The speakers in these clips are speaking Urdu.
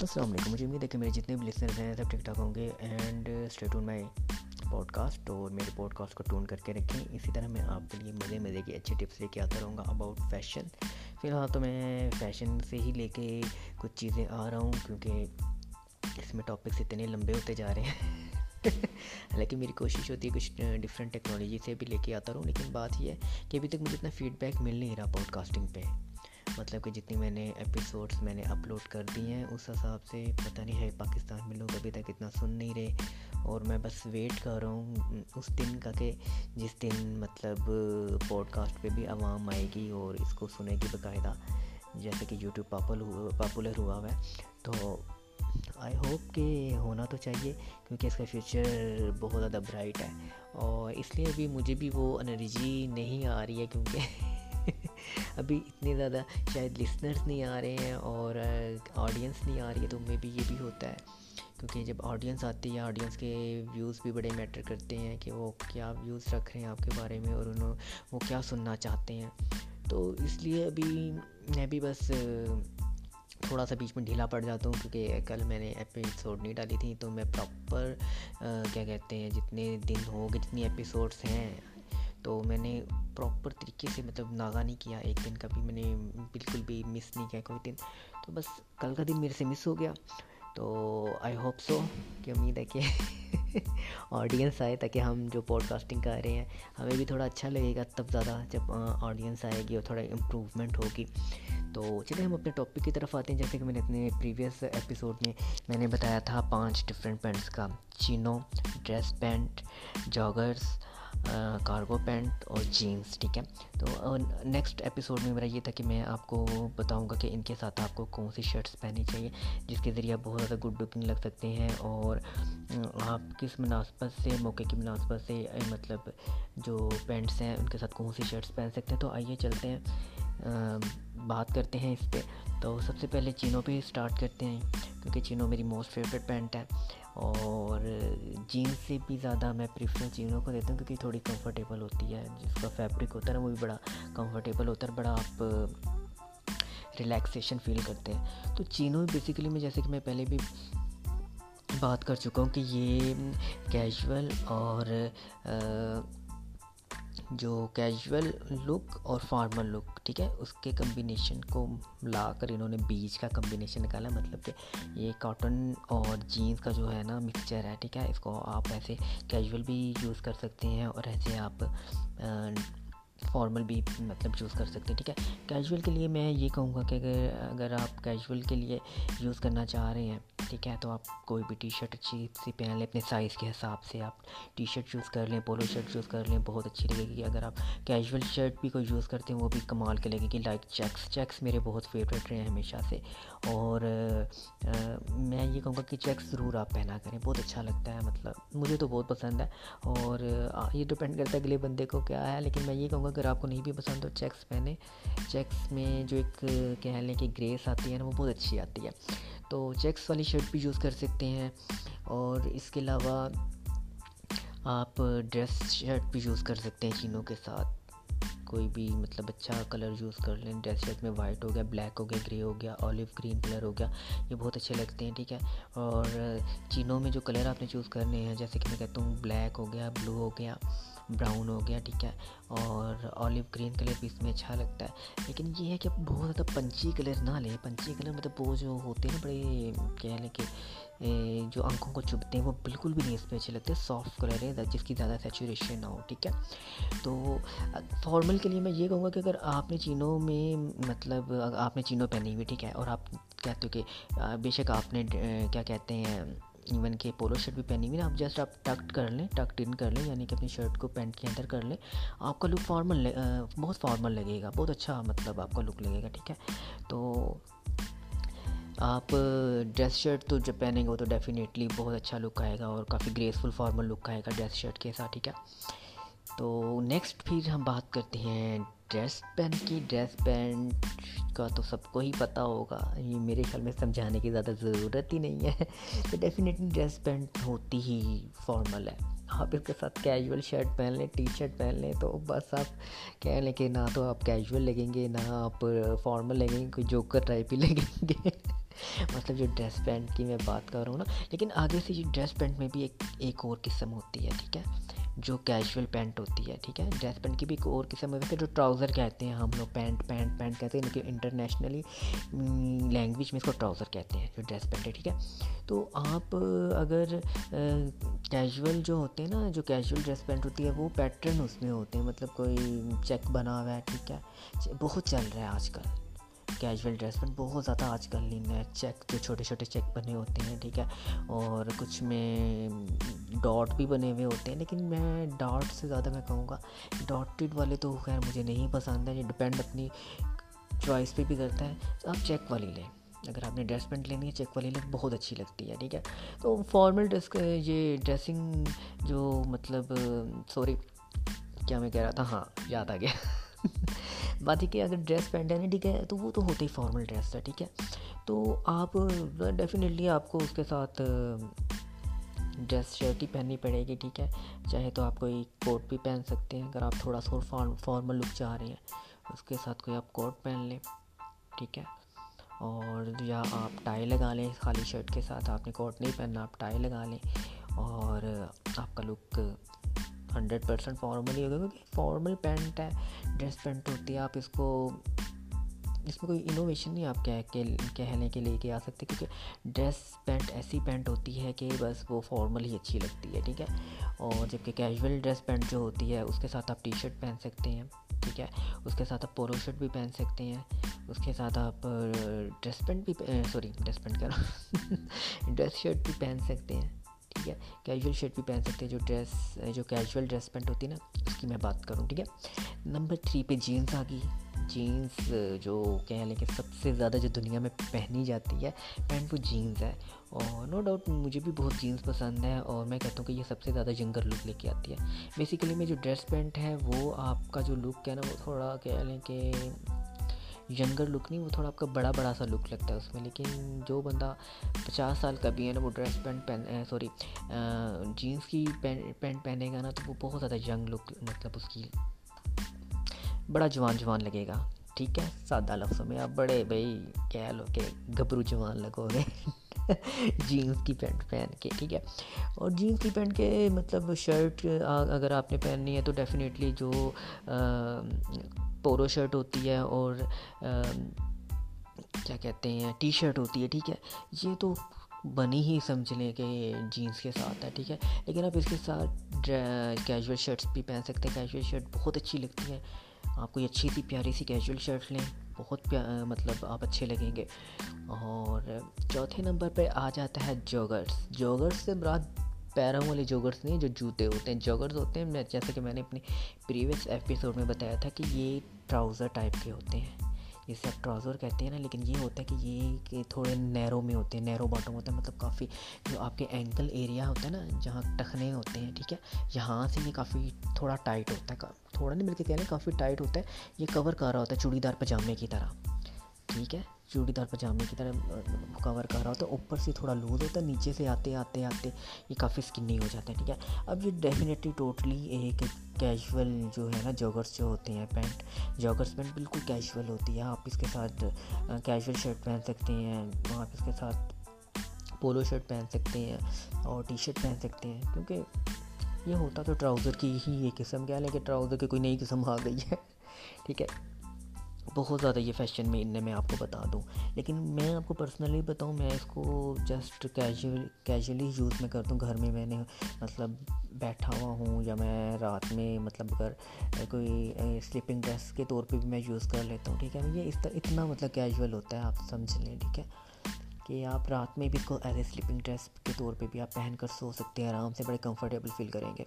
السلام علیکم، مجھے امید ہے کہ میرے جتنے بھی لسنرز ہیں، سب ٹھیک ٹھاک ہوں گے۔ And stay tuned my podcast اور میرے پوڈ کاسٹ کو ٹون کر کے رکھیں۔ اسی طرح میں آپ کے لیے مزے مزے کی اچھے ٹپس لے کے آتا رہوں گا اباؤٹ فیشن فی الحال تو میں فیشن سے ہی لے کے کچھ چیزیں آ رہا ہوں کیونکہ اس میں ٹاپکس اتنے لمبے ہوتے جا رہے ہیں۔ حالانکہ میری کوشش ہوتی ہے کچھ ڈفرینٹ ٹیکنالوجی سے بھی لے کے آتا رہوں، لیکن بات یہ ہے کہ ابھی تک مجھے اتنا فیڈ بیک مل نہیں رہا پوڈ کاسٹنگ پہ۔ مطلب کہ جتنی میں نے ایپیسوڈس میں نے اپلوڈ کر دی ہیں، اس حساب سے پتہ نہیں ہے پاکستان میں لوگ ابھی تک اتنا سن نہیں رہے۔ اور میں بس ویٹ کر رہا ہوں اس دن کا کہ جس دن مطلب پوڈ کاسٹ پہ بھی عوام آئے گی اور اس کو سنے گی باقاعدہ جیسے کہ یوٹیوب پاپولر ہوا ہوا ہے۔ تو آئی ہوپ کہ ہونا تو چاہیے کیونکہ اس کا فیوچر بہت زیادہ برائٹ ہے۔ اور اس لیے ابھی مجھے بھی وہ انرجی نہیں آ رہی ہے کیونکہ ابھی اتنے زیادہ شاید لسنرس نہیں آ رہے ہیں اور آڈینس نہیں آ رہی ہے تو میں بھی یہ بھی ہوتا ہے۔ کیونکہ جب آڈینس آتی ہے آڈینس کے ویوز بھی بڑے میٹر کرتے ہیں کہ وہ کیا ویوز رکھ رہے ہیں آپ کے بارے میں اور انہوں، وہ کیا سننا چاہتے ہیں۔ تو اس لیے ابھی میں بھی بس، تھوڑا سا بیچ میں ڈھیلا پڑ جاتا ہوں کیونکہ کل میں نے ایپیسوڈ نہیں ڈالی تھی تو میں پراپر کیا کہتے ہیں، جتنے دن ہو گئے، جتنی ایپیسوڈس ہیں تو میں نے پراپر طریقے سے مطلب ناغا نہیں کیا، ایک دن کا بھی میں نے بالکل بھی مس نہیں کیا کوئی دن۔ تو بس کل کا دن میرے سے مس ہو گیا۔ تو آئی ہوپ سو کہ امید ہے کہ آڈینس آئے تاکہ ہم جو پوڈ کاسٹنگ کر رہے ہیں، ہمیں بھی تھوڑا اچھا لگے گا تب زیادہ جب آڈینس آئے گی اور تھوڑا امپروومنٹ ہوگی۔ تو چلے ہم اپنے ٹاپک کی طرف آتے ہیں۔ جیسے کہ میں نے اپنے پریویس ایپیسوڈ میں میں نے بتایا تھا پانچ ڈفرینٹ پینٹس کا۔ Chino dress pant joggers cargo pant اور جینس ٹھیک ہے؟ تو نیکسٹ ایپیسوڈ میں میرا یہ تھا کہ میں آپ کو بتاؤں گا کہ ان کے ساتھ آپ کو کون سی شرٹس پہنی چاہیے، جس کے ذریعے آپ بہت زیادہ گڈ لکنگ لگ سکتے ہیں اور آپ کس مناسبت سے، موقع کی مناسبت سے مطلب جو پینٹس ہیں، ان کے ساتھ کون سی شرٹس پہن سکتے ہیں؟ تو آئیے چلتے ہیں بات کرتے ہیں اس پہ۔ تو سب سے پہلے چینوں پہ اسٹارٹ کرتے ہیں، کیونکہ چینو میری موسٹ فیوریٹ پینٹ ہے۔ اور جینس سے بھی زیادہ میں پریفرنس چینوں کو دیتا ہوں، کیونکہ تھوڑی کمفرٹیبل ہوتی ہے۔ جس کا فیبرک ہوتا ہے نا، وہ بھی بڑا کمفرٹیبل ہوتا ہے بڑا آپ ریلیکسیشن فیل کرتے ہیں۔ تو چینوں بیسیکلی میں، جیسے کہ میں پہلے بھی بات کر چکا ہوں کہ یہ کیجول اور جو کیجول لک اور فارمل لک ٹھیک ہے؟ اس کے کمبینیشن کو لا کر انہوں نے بیچ کا کمبینیشن نکالا مطلب کہ یہ کاٹن اور جینس کا جو ہے نا مکسچر ہے، ٹھیک ہے؟ اس کو آپ ایسے کیجول بھی یوز کر سکتے ہیں اور ایسے آپ فارمل بھی مطلب یوز کر سکتے ہیں، ٹھیک ہے؟ کیجول کے لیے میں یہ کہوں گا کہ اگر اگر آپ کیجول کے لیے یوز کرنا چاہ رہے ہیں ٹھیک ہے، تو آپ کوئی بھی ٹی شرٹ اچھی سی پہن لیں، اپنے سائز کے حساب سے آپ ٹی شرٹ یوز کر لیں پولو شرٹ یوز کر لیں، بہت اچھی لگے گی۔ اگر آپ کیجول شرٹ بھی کوئی یوز کرتے ہیں، وہ بھی کمال کے لگے گی۔ لائک چیکس چیکس میرے بہت فیوریٹ رہے ہیں ہمیشہ سے۔ اور میں یہ کہوں گا کہ چیکس ضرور آپ پہنا کریں، بہت اچھا لگتا ہے مطلب مجھے تو بہت پسند ہے۔ اور یہ ڈپینڈ کرتا ہے اگلے بندے کو کیا ہے، لیکن میں یہ کہوں گا اگر آپ کو نہیں بھی پسند تو چیکس پہنے چیکس میں جو ایک، کہہ لیں کہ گریس آتی ہے نا، وہ بہت اچھی آتی ہے۔ تو چیکس والی شرٹ شرٹ بھی یوز کر سکتے ہیں اور اس کے علاوہ آپ ڈریس شرٹ بھی یوز کر سکتے ہیں چینوں کے ساتھ۔ کوئی بھی مطلب اچھا کلر یوز کر لیں۔ ڈریس شرٹ میں وائٹ ہو گیا بلیک ہو گیا گرے ہو گیا اولیو گرین کلر ہو گیا، یہ بہت اچھے لگتے ہیں، ٹھیک ہے۔ اور چینوں میں جو کلر آپ نے چوز کرنے ہیں، جیسے کہ میں کہتا ہوں بلیک ہو گیا بلو ہو گیا براؤن ہو گیا، ٹھیک ہے، اور اولیو گرین کلر بھی اس میں اچھا لگتا ہے۔ لیکن یہ ہے کہ بہت زیادہ پنچی کلر نہ لیں۔ پنچی کلر مطلب وہ جو ہوتے ہیں نا، بڑے کہہ لیں کہ جو آنکھوں کو چبھتے ہیں، وہ بالکل بھی نہیں اس پہ اچھے لگتے۔ سافٹ کلر ہے، جس کی زیادہ سیچوریشن نہ ہو، ٹھیک ہے۔ تو فارمل کے لیے میں یہ کہوں گا کہ اگر آپ نے چینوں میں مطلب آپ نے چینوں پہنی ہوئی، ٹھیک ہے، اور آپ کہتے ہو کہ بے شک آپ نے کیا کہتے ہیں ایون کہ پولو شرٹ بھی پہنی ہوئی نا آپ جسٹ آپ ٹکٹ کر لیں ٹکٹ ان کر لیں یعنی کہ اپنی شرٹ کو پینٹ کے اندر کر لیں آپ کا لک فارمل بہت فارمل لگے گا بہت اچھا مطلب آپ کا لک لگے گا ٹھیک ہے تو آپ ڈریس شرٹ تو جب پہنیں گے وہ تو ڈیفینیٹلی بہت اچھا لک آئے گا اور کافی گریسفل فارمل لک آئے گا ڈریس شرٹ کے ساتھ ٹھیک ہے تو نیکسٹ پھر ہم بات کرتے ہیں ڈریس پینٹ کی ڈریس پینٹ کا تو سب کو ہی پتہ ہوگا۔ یہ میرے خیال میں سمجھانے کی زیادہ ضرورت ہی نہیں ہے۔ تو ڈیفینیٹلی ڈریس پینٹ ہوتی ہی فارمل ہے۔ آپ اس کے ساتھ کیجول شرٹ پہن لیں ٹی شرٹ پہن لیں تو بس آپ کہہ لیں کہ نہ تو آپ کیجول لگیں گے، نہ آپ فارمل لگیں گے، کوئی جوکر ٹائپ ہی لگیں گے۔ مطلب جو ڈریس پینٹ کی میں بات کر رہا ہوں نا، لیکن آگے سے یہ ڈریس پینٹ میں بھی ایک ایک اور قسم ہوتی ہے، ٹھیک ہے؟ جو کیجول پینٹ ہوتی ہے، ٹھیک ہے؟ ڈریس پینٹ کی بھی ایک اور قسم ہوتی ہے، جو ٹراؤزر کہتے ہیں ہم لوگ پینٹ پینٹ پینٹ کہتے ہیں، لیکن انٹرنیشنلی لینگویج میں اس کو ٹراؤزر کہتے ہیں، جو ڈریس پینٹ ہے، ٹھیک ہے؟ تو آپ اگر کیجول جو ہوتے ہیں نا، جو کیجول ڈریس پینٹ ہوتی ہے، وہ پیٹرن اس میں ہوتے ہیں مطلب کوئی چیک بنا ہوا ہے، ٹھیک ہے؟ بہت چل رہا ہے آج کل۔ کیجول ڈریس پینٹ بہت زیادہ آج کل ان ہے چیک جو چھوٹے چھوٹے چیک بنے ہوتے ہیں، ٹھیک ہے؟ اور کچھ میں ڈاٹ بھی بنے ہوئے ہوتے ہیں، لیکن میں ڈاٹ سے زیادہ میں کہوں گا ڈاٹڈ والے تو خیر مجھے نہیں پسند ہے یہ ڈپینڈ اپنی چوائس پہ بھی کرتا ہے تو آپ چیک والی لیں۔ اگر آپ نے ڈریس پینٹ لینی ہے چیک والی لیں، بہت اچھی لگتی ہے، ٹھیک ہے؟ تو فارمل ڈریس یہ ڈریسنگ جو مطلب سوری کیا میں کہہ رہا تھا؟ ہاں یاد آ گیا۔ بات ہے کہ اگر ڈریس پینٹ ہے ٹھیک ہے تو وہ تو ہوتا ہی فارمل ڈریس ہے ٹھیک ہے؟ تو آپ ڈیفینیٹلی آپ کو اس کے ساتھ ڈریس شرٹ ہی پہننی پڑے گی، ٹھیک ہے؟ چاہے تو آپ کوئی کوٹ بھی پہن سکتے ہیں، اگر آپ تھوڑا سا فارمل لک چاہ رہے ہیں، اس کے ساتھ کوئی آپ کوٹ پہن لیں، ٹھیک ہے؟ اور یا آپ ٹائی لگا لیں خالی شرٹ کے ساتھ، آپ نے کوٹ نہیں پہننا، آپ ٹائی لگا لیں، اور آپ کا لک ہنڈریڈ پرسینٹ فارمل ہی ہوگا کیونکہ فارمل پینٹ ہے ڈریس پینٹ ہوتی ہے، آپ اس کو اس میں کوئی انوویشن نہیں آپ کہہ کہنے کے لے کے آ سکتے کیونکہ ڈریس پینٹ ایسی پینٹ ہوتی ہے کہ بس وہ فارمل ہی اچھی لگتی ہے، ٹھیک ہے؟ اور جبکہ کیجول ڈریس پینٹ جو ہوتی ہے، اس کے ساتھ آپ ٹی شرٹ پہن سکتے ہیں، ٹھیک ہے؟ اس کے ساتھ آپ پولو شرٹ بھی پہن سکتے ہیں، اس کے ساتھ آپ ڈریس پینٹ بھی سوری ڈریس پینٹ کرو ڈریس شرٹ بھی پہن سکتے ہیں۔ ٹھیک ہے۔ کیجول شرٹ بھی پہن سکتے ہیں، جو ڈریس جو کیجول ڈریس پینٹ ہوتی ہے نا، اس کی میں بات کروں، ٹھیک ہے۔ نمبر تھری پہ جینس آ گئی۔ جینس جو کہہ لیں کہ سب سے زیادہ جو دنیا میں پہنی جاتی ہے پینٹ وہ جینس ہے۔ اور نو ڈاؤٹ مجھے بھی بہت جینس پسند ہے اور میں کہتا ہوں کہ یہ سب سے زیادہ جنگر لک لے کے آتی ہے۔ بیسیکلی میں جو ڈریس پینٹ ہے، وہ آپ کا جو لک ہے نا، وہ تھوڑا کہہ لیں کہ ینگر لک نہیں، وہ تھوڑا آپ کا بڑا بڑا سا لک لگتا ہے اس میں، لیکن جو بندہ پچاس سال کا بھی ہے نا، وہ ڈریس پینٹ پہن سوری جینس کی پینٹ پہنے گا نا، تو وہ بہت زیادہ ینگ لک مطلب اس کی بڑا جوان جوان لگے گا ٹھیک ہے؟ سادہ لفظوں میں، آپ بڑے بھائی کہہ لو کہ گھبرو جوان لگو گے جینس کی پینٹ پہن کے، ٹھیک ہے؟ اور جینس کی پینٹ کے مطلب شرٹ اگر آپ نے پہننی ہے تو ڈیفینیٹلی جو پورو شرٹ ہوتی ہے اور کیا کہتے ہیں، ٹی شرٹ ہوتی ہے، ٹھیک ہے؟ یہ تو بنی ہی سمجھ لیں کہ جینس کے ساتھ ہے، ٹھیک ہے؟ لیکن آپ اس کے ساتھ کیجول شرٹس بھی پہن سکتے ہیں۔ کیجول شرٹ بہت اچھی لگتی ہے۔ آپ کوئی اچھی سی پیاری سی کیجول شرٹ لیں، بہت مطلب آپ اچھے لگیں گے۔ اور چوتھے نمبر پہ آ جاتا ہے جوگرس جوگرس سے برات پیروں والے جوگرس نہیں جو جوتے ہوتے ہیں۔ جوگرس ہوتے ہیں جیسے کہ میں نے اپنی پریویس ایپیسوڈ میں بتایا تھا کہ یہ ٹراؤزر ٹائپ کے ہوتے ہیں۔ جسے آپ ٹراؤزر کہتے ہیں نا، لیکن یہ ہوتا ہے کہ یہ کہ تھوڑے نیرو میں ہوتے ہیں نیرو باٹم ہوتا ہے مطلب کافی جو آپ کے اینکل ایریا ہوتا ہے نا، جہاں ٹخنے ہوتے ہیں، ٹھیک ہے؟ یہاں سے یہ کافی تھوڑا ٹائٹ ہوتا ہے، تھوڑا نہیں مل کے کہہ لیں کافی ٹائٹ ہوتا ہے، یہ کور کر رہا ہوتا ہے چوڑی دار پجامے کی طرح، ٹھیک ہے؟ چوڑی دار پجامے کی طرح کور کر رہا ہوتا ہے اوپر سے تھوڑا لوز ہوتا ہے، نیچے سے آتے آتے آتے، یہ کافی اسکنی ہو جاتا ہے، ٹھیک ہے؟ اب یہ ڈیفینیٹلی ٹوٹلی ایک کیجول جو ہے نا جوگرس جو ہوتے ہیں پینٹ جوگرس پینٹ بالکل کیجول ہوتی ہے۔ آپ اس کے ساتھ کیجول شرٹ پہن سکتے ہیں، آپ اس کے ساتھ پولو شرٹ پہن سکتے ہیں اور ٹی شرٹ پہن سکتے ہیں، کیونکہ یہ ہوتا تو ٹراؤزر کی ہی ایک قسم، کیا لیکن ٹراؤزر کی کوئی نئی قسم آ گئی ہے، ٹھیک ہے؟ بہت زیادہ یہ فیشن میں ان میں آپ کو بتا دوں۔ لیکن میں آپ کو پرسنلی بتاؤں، میں اس کو جسٹ کیجول کیجولی یوز میں کرتا ہوں گھر میں میں نے مطلب بیٹھا ہوا ہوں یا میں رات میں مطلب اگر کوئی سلیپنگ ڈریس کے طور پہ بھی میں یوز کر لیتا ہوں، ٹھیک ہے؟ یہ اس طرح اتنا مطلب کیجول ہوتا ہے، آپ سمجھ لیں، ٹھیک ہے؟ کہ آپ رات میں بھی اس کو ایز اے سلیپنگ ڈریس کے طور پہ بھی آپ پہن کر سو سکتے ہیں، آرام سے بڑے کمفرٹیبل فیل کریں گے۔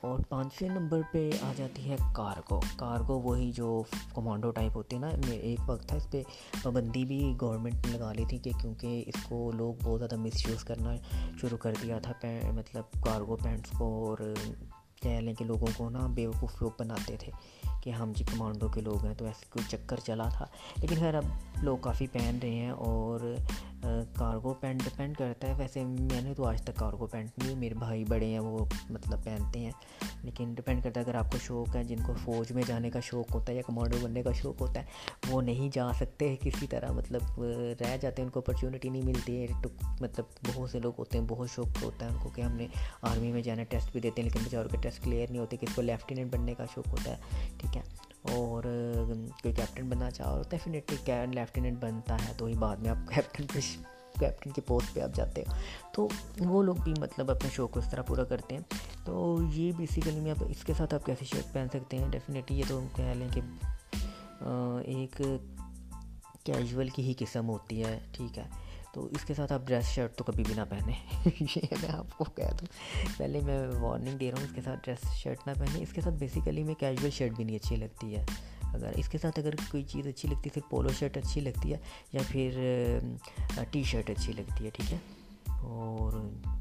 اور پانچویں نمبر پہ آ جاتی ہے کارگو کارگو وہی جو کمانڈو ٹائپ ہوتے ہیں نا ایک وقت تھا اس پہ پابندی بھی گورنمنٹ نے لگا لی تھی کہ کیونکہ اس کو لوگ بہت زیادہ مس یوز کرنا شروع کر دیا تھا مطلب کارگو پینٹس کو اور کہہ لیں کہ لوگوں کو نا بیوقوف لوگ بناتے تھے کہ ہم جی کمانڈو کے لوگ ہیں، تو ایسے کوئی چکر چلا تھا۔ لیکن خیر اب لوگ کافی پہن رہے ہیں اور کارگو پینٹ ڈپینڈ کرتا ہے۔ ویسے میں نے تو آج تک کارگو پینٹ نہیں، میرے بھائی بڑے ہیں، وہ مطلب پہنتے ہیں۔ لیکن ڈپینڈ کرتا ہے، اگر آپ کو شوق ہے، جن کو فوج میں جانے کا شوق ہوتا ہے یا کمانڈو بننے کا شوق ہوتا ہے، وہ نہیں جا سکتے کسی طرح۔ مطلب رہ جاتے ہیں، ان کو اپرچونیٹی نہیں ملتی ہے۔ مطلب بہت سے لوگ ہوتے ہیں، بہت شوق ہوتا ہے ان کو کہ ہم نے آرمی میں جانا ٹیسٹ بھی دیتے ہیں، لیکن بیچاروں کے ٹیسٹ کلیئر نہیں ہوتے کس کو لیفٹیننٹ بننے کا شوق ہوتا ہے۔ ٹھیک ہے؟ اور کوئی کیپٹن بننا چاہ رہا ڈیفینیٹلی لیفٹیننٹ بنتا ہے، تو ہی بعد میں آپ کیپٹن پہ کیپٹن کے پوسٹ پہ آپ جاتے ہو۔ تو وہ لوگ بھی مطلب اپنے شوق کو اس طرح پورا کرتے ہیں۔ تو یہ بیسیکلی میں اب اس کے ساتھ آپ کیسے شرٹ پہن سکتے ہیں؟ ڈیفینیٹلی یہ تو کہہ لیں کہ ایک کیجول کی ہی قسم ہوتی ہے، ٹھیک ہے۔ تو اس کے ساتھ آپ ڈریس شرٹ تو کبھی بھی نہ پہنیں۔ یہ میں آپ کو کہہ دوں۔ پہلے میں وارننگ دے رہا ہوں، اس کے ساتھ ڈریس شرٹ نہ پہنیں۔ اس کے ساتھ بیسیکلی میں کیجول شرٹ بھی نہیں اچھی لگتی ہے۔ اگر اس کے ساتھ اگر کوئی چیز اچھی لگتی ہے پھر پولو شرٹ اچھی لگتی ہے یا پھر ٹی شرٹ اچھی لگتی ہے، ٹھیک ہے؟ اور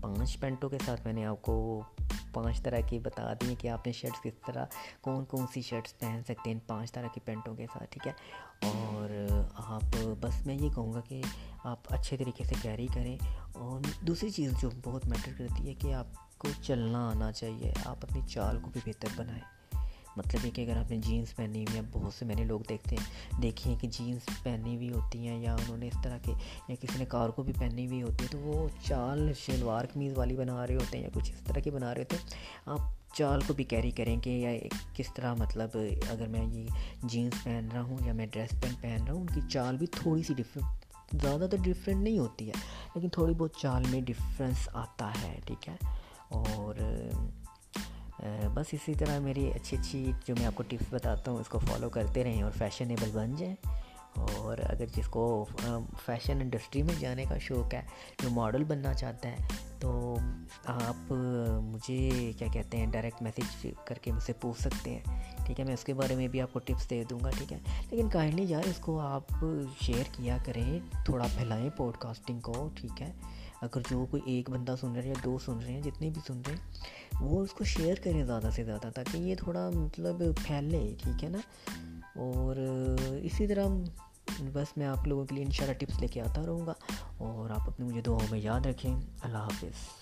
پانچ پینٹوں کے ساتھ میں نے آپ کو پانچ طرح کی بتا دیے کہ آپ نے شرٹس کس طرح کون کون سی شرٹس پہن سکتے ہیں، پانچ طرح کی پینٹوں کے ساتھ، ٹھیک ہے؟ اور آپ، بس میں یہ کہوں گا کہ آپ اچھے طریقے سے کیری کریں۔ اور دوسری چیز جو بہت میٹر کرتی ہے کہ آپ کو چلنا آنا چاہیے، آپ اپنی چال کو بھی بہتر بنائیں۔ مطلب یہ کہ اگر آپ نے جینس پہنی ہوئی ہے بہت سے میں نے لوگ دیکھتے ہیں، دیکھے ہیں کہ جینس پہنی ہوئی ہوتی ہیں یا انہوں نے اس طرح کے، یا کسی نے کار کو بھی پہنی ہوئی ہوتی ہے تو وہ چال شلوار قمیض والی بنا رہے ہوتے ہیں یا کچھ اس طرح کی بنا رہے ہوتے ہیں۔ آپ چال کو بھی کیری کریں کہ یا کس طرح مطلب اگر میں یہ جینس پہن رہا ہوں یا میں ڈریس پین پہن رہا ہوں، ان کی چال بھی تھوڑی سی ڈفرینٹ زیادہ تو ڈفرینٹ نہیں ہوتی ہے، لیکن تھوڑی بہت چال میں ڈفرینس آتا ہے، ٹھیک ہے؟ اور Eh, بس اسی طرح میری اچھی اچھی جو میں آپ کو ٹپس بتاتا ہوں، اس کو فالو کرتے رہیں اور فیشنیبل بن جائیں۔ اور اگر جس کو فیشن انڈسٹری میں جانے کا شوق ہے، جو ماڈل بننا چاہتا ہے، تو آپ مجھے کیا کہتے ہیں ڈائریکٹ میسیج کر کے مجھ سے پوچھ سکتے ہیں۔ ٹھیک ہے، میں اس کے بارے میں بھی آپ کو ٹپس دے دوں گا، ٹھیک ہے۔ لیکن کائنڈلی یار، اس کو آپ شیئر کیا کریں، تھوڑا پھیلائیں پوڈ کاسٹنگ کو، ٹھیک ہے۔ اگر جو کوئی ایک بندہ سن رہے ہیں یا دو سن رہے ہیں جتنے بھی سن رہے ہیں، وہ اس کو شیئر کریں زیادہ سے زیادہ تاکہ یہ تھوڑا مطلب پھیلے ٹھیک ہے نا؟ اور اسی طرح بس میں آپ لوگوں کے لیے ان شاء اللہ ٹپس لے کے آتا رہوں گا۔ اور آپ اپنی مجھے دعاؤں میں یاد رکھیں۔ اللہ حافظ۔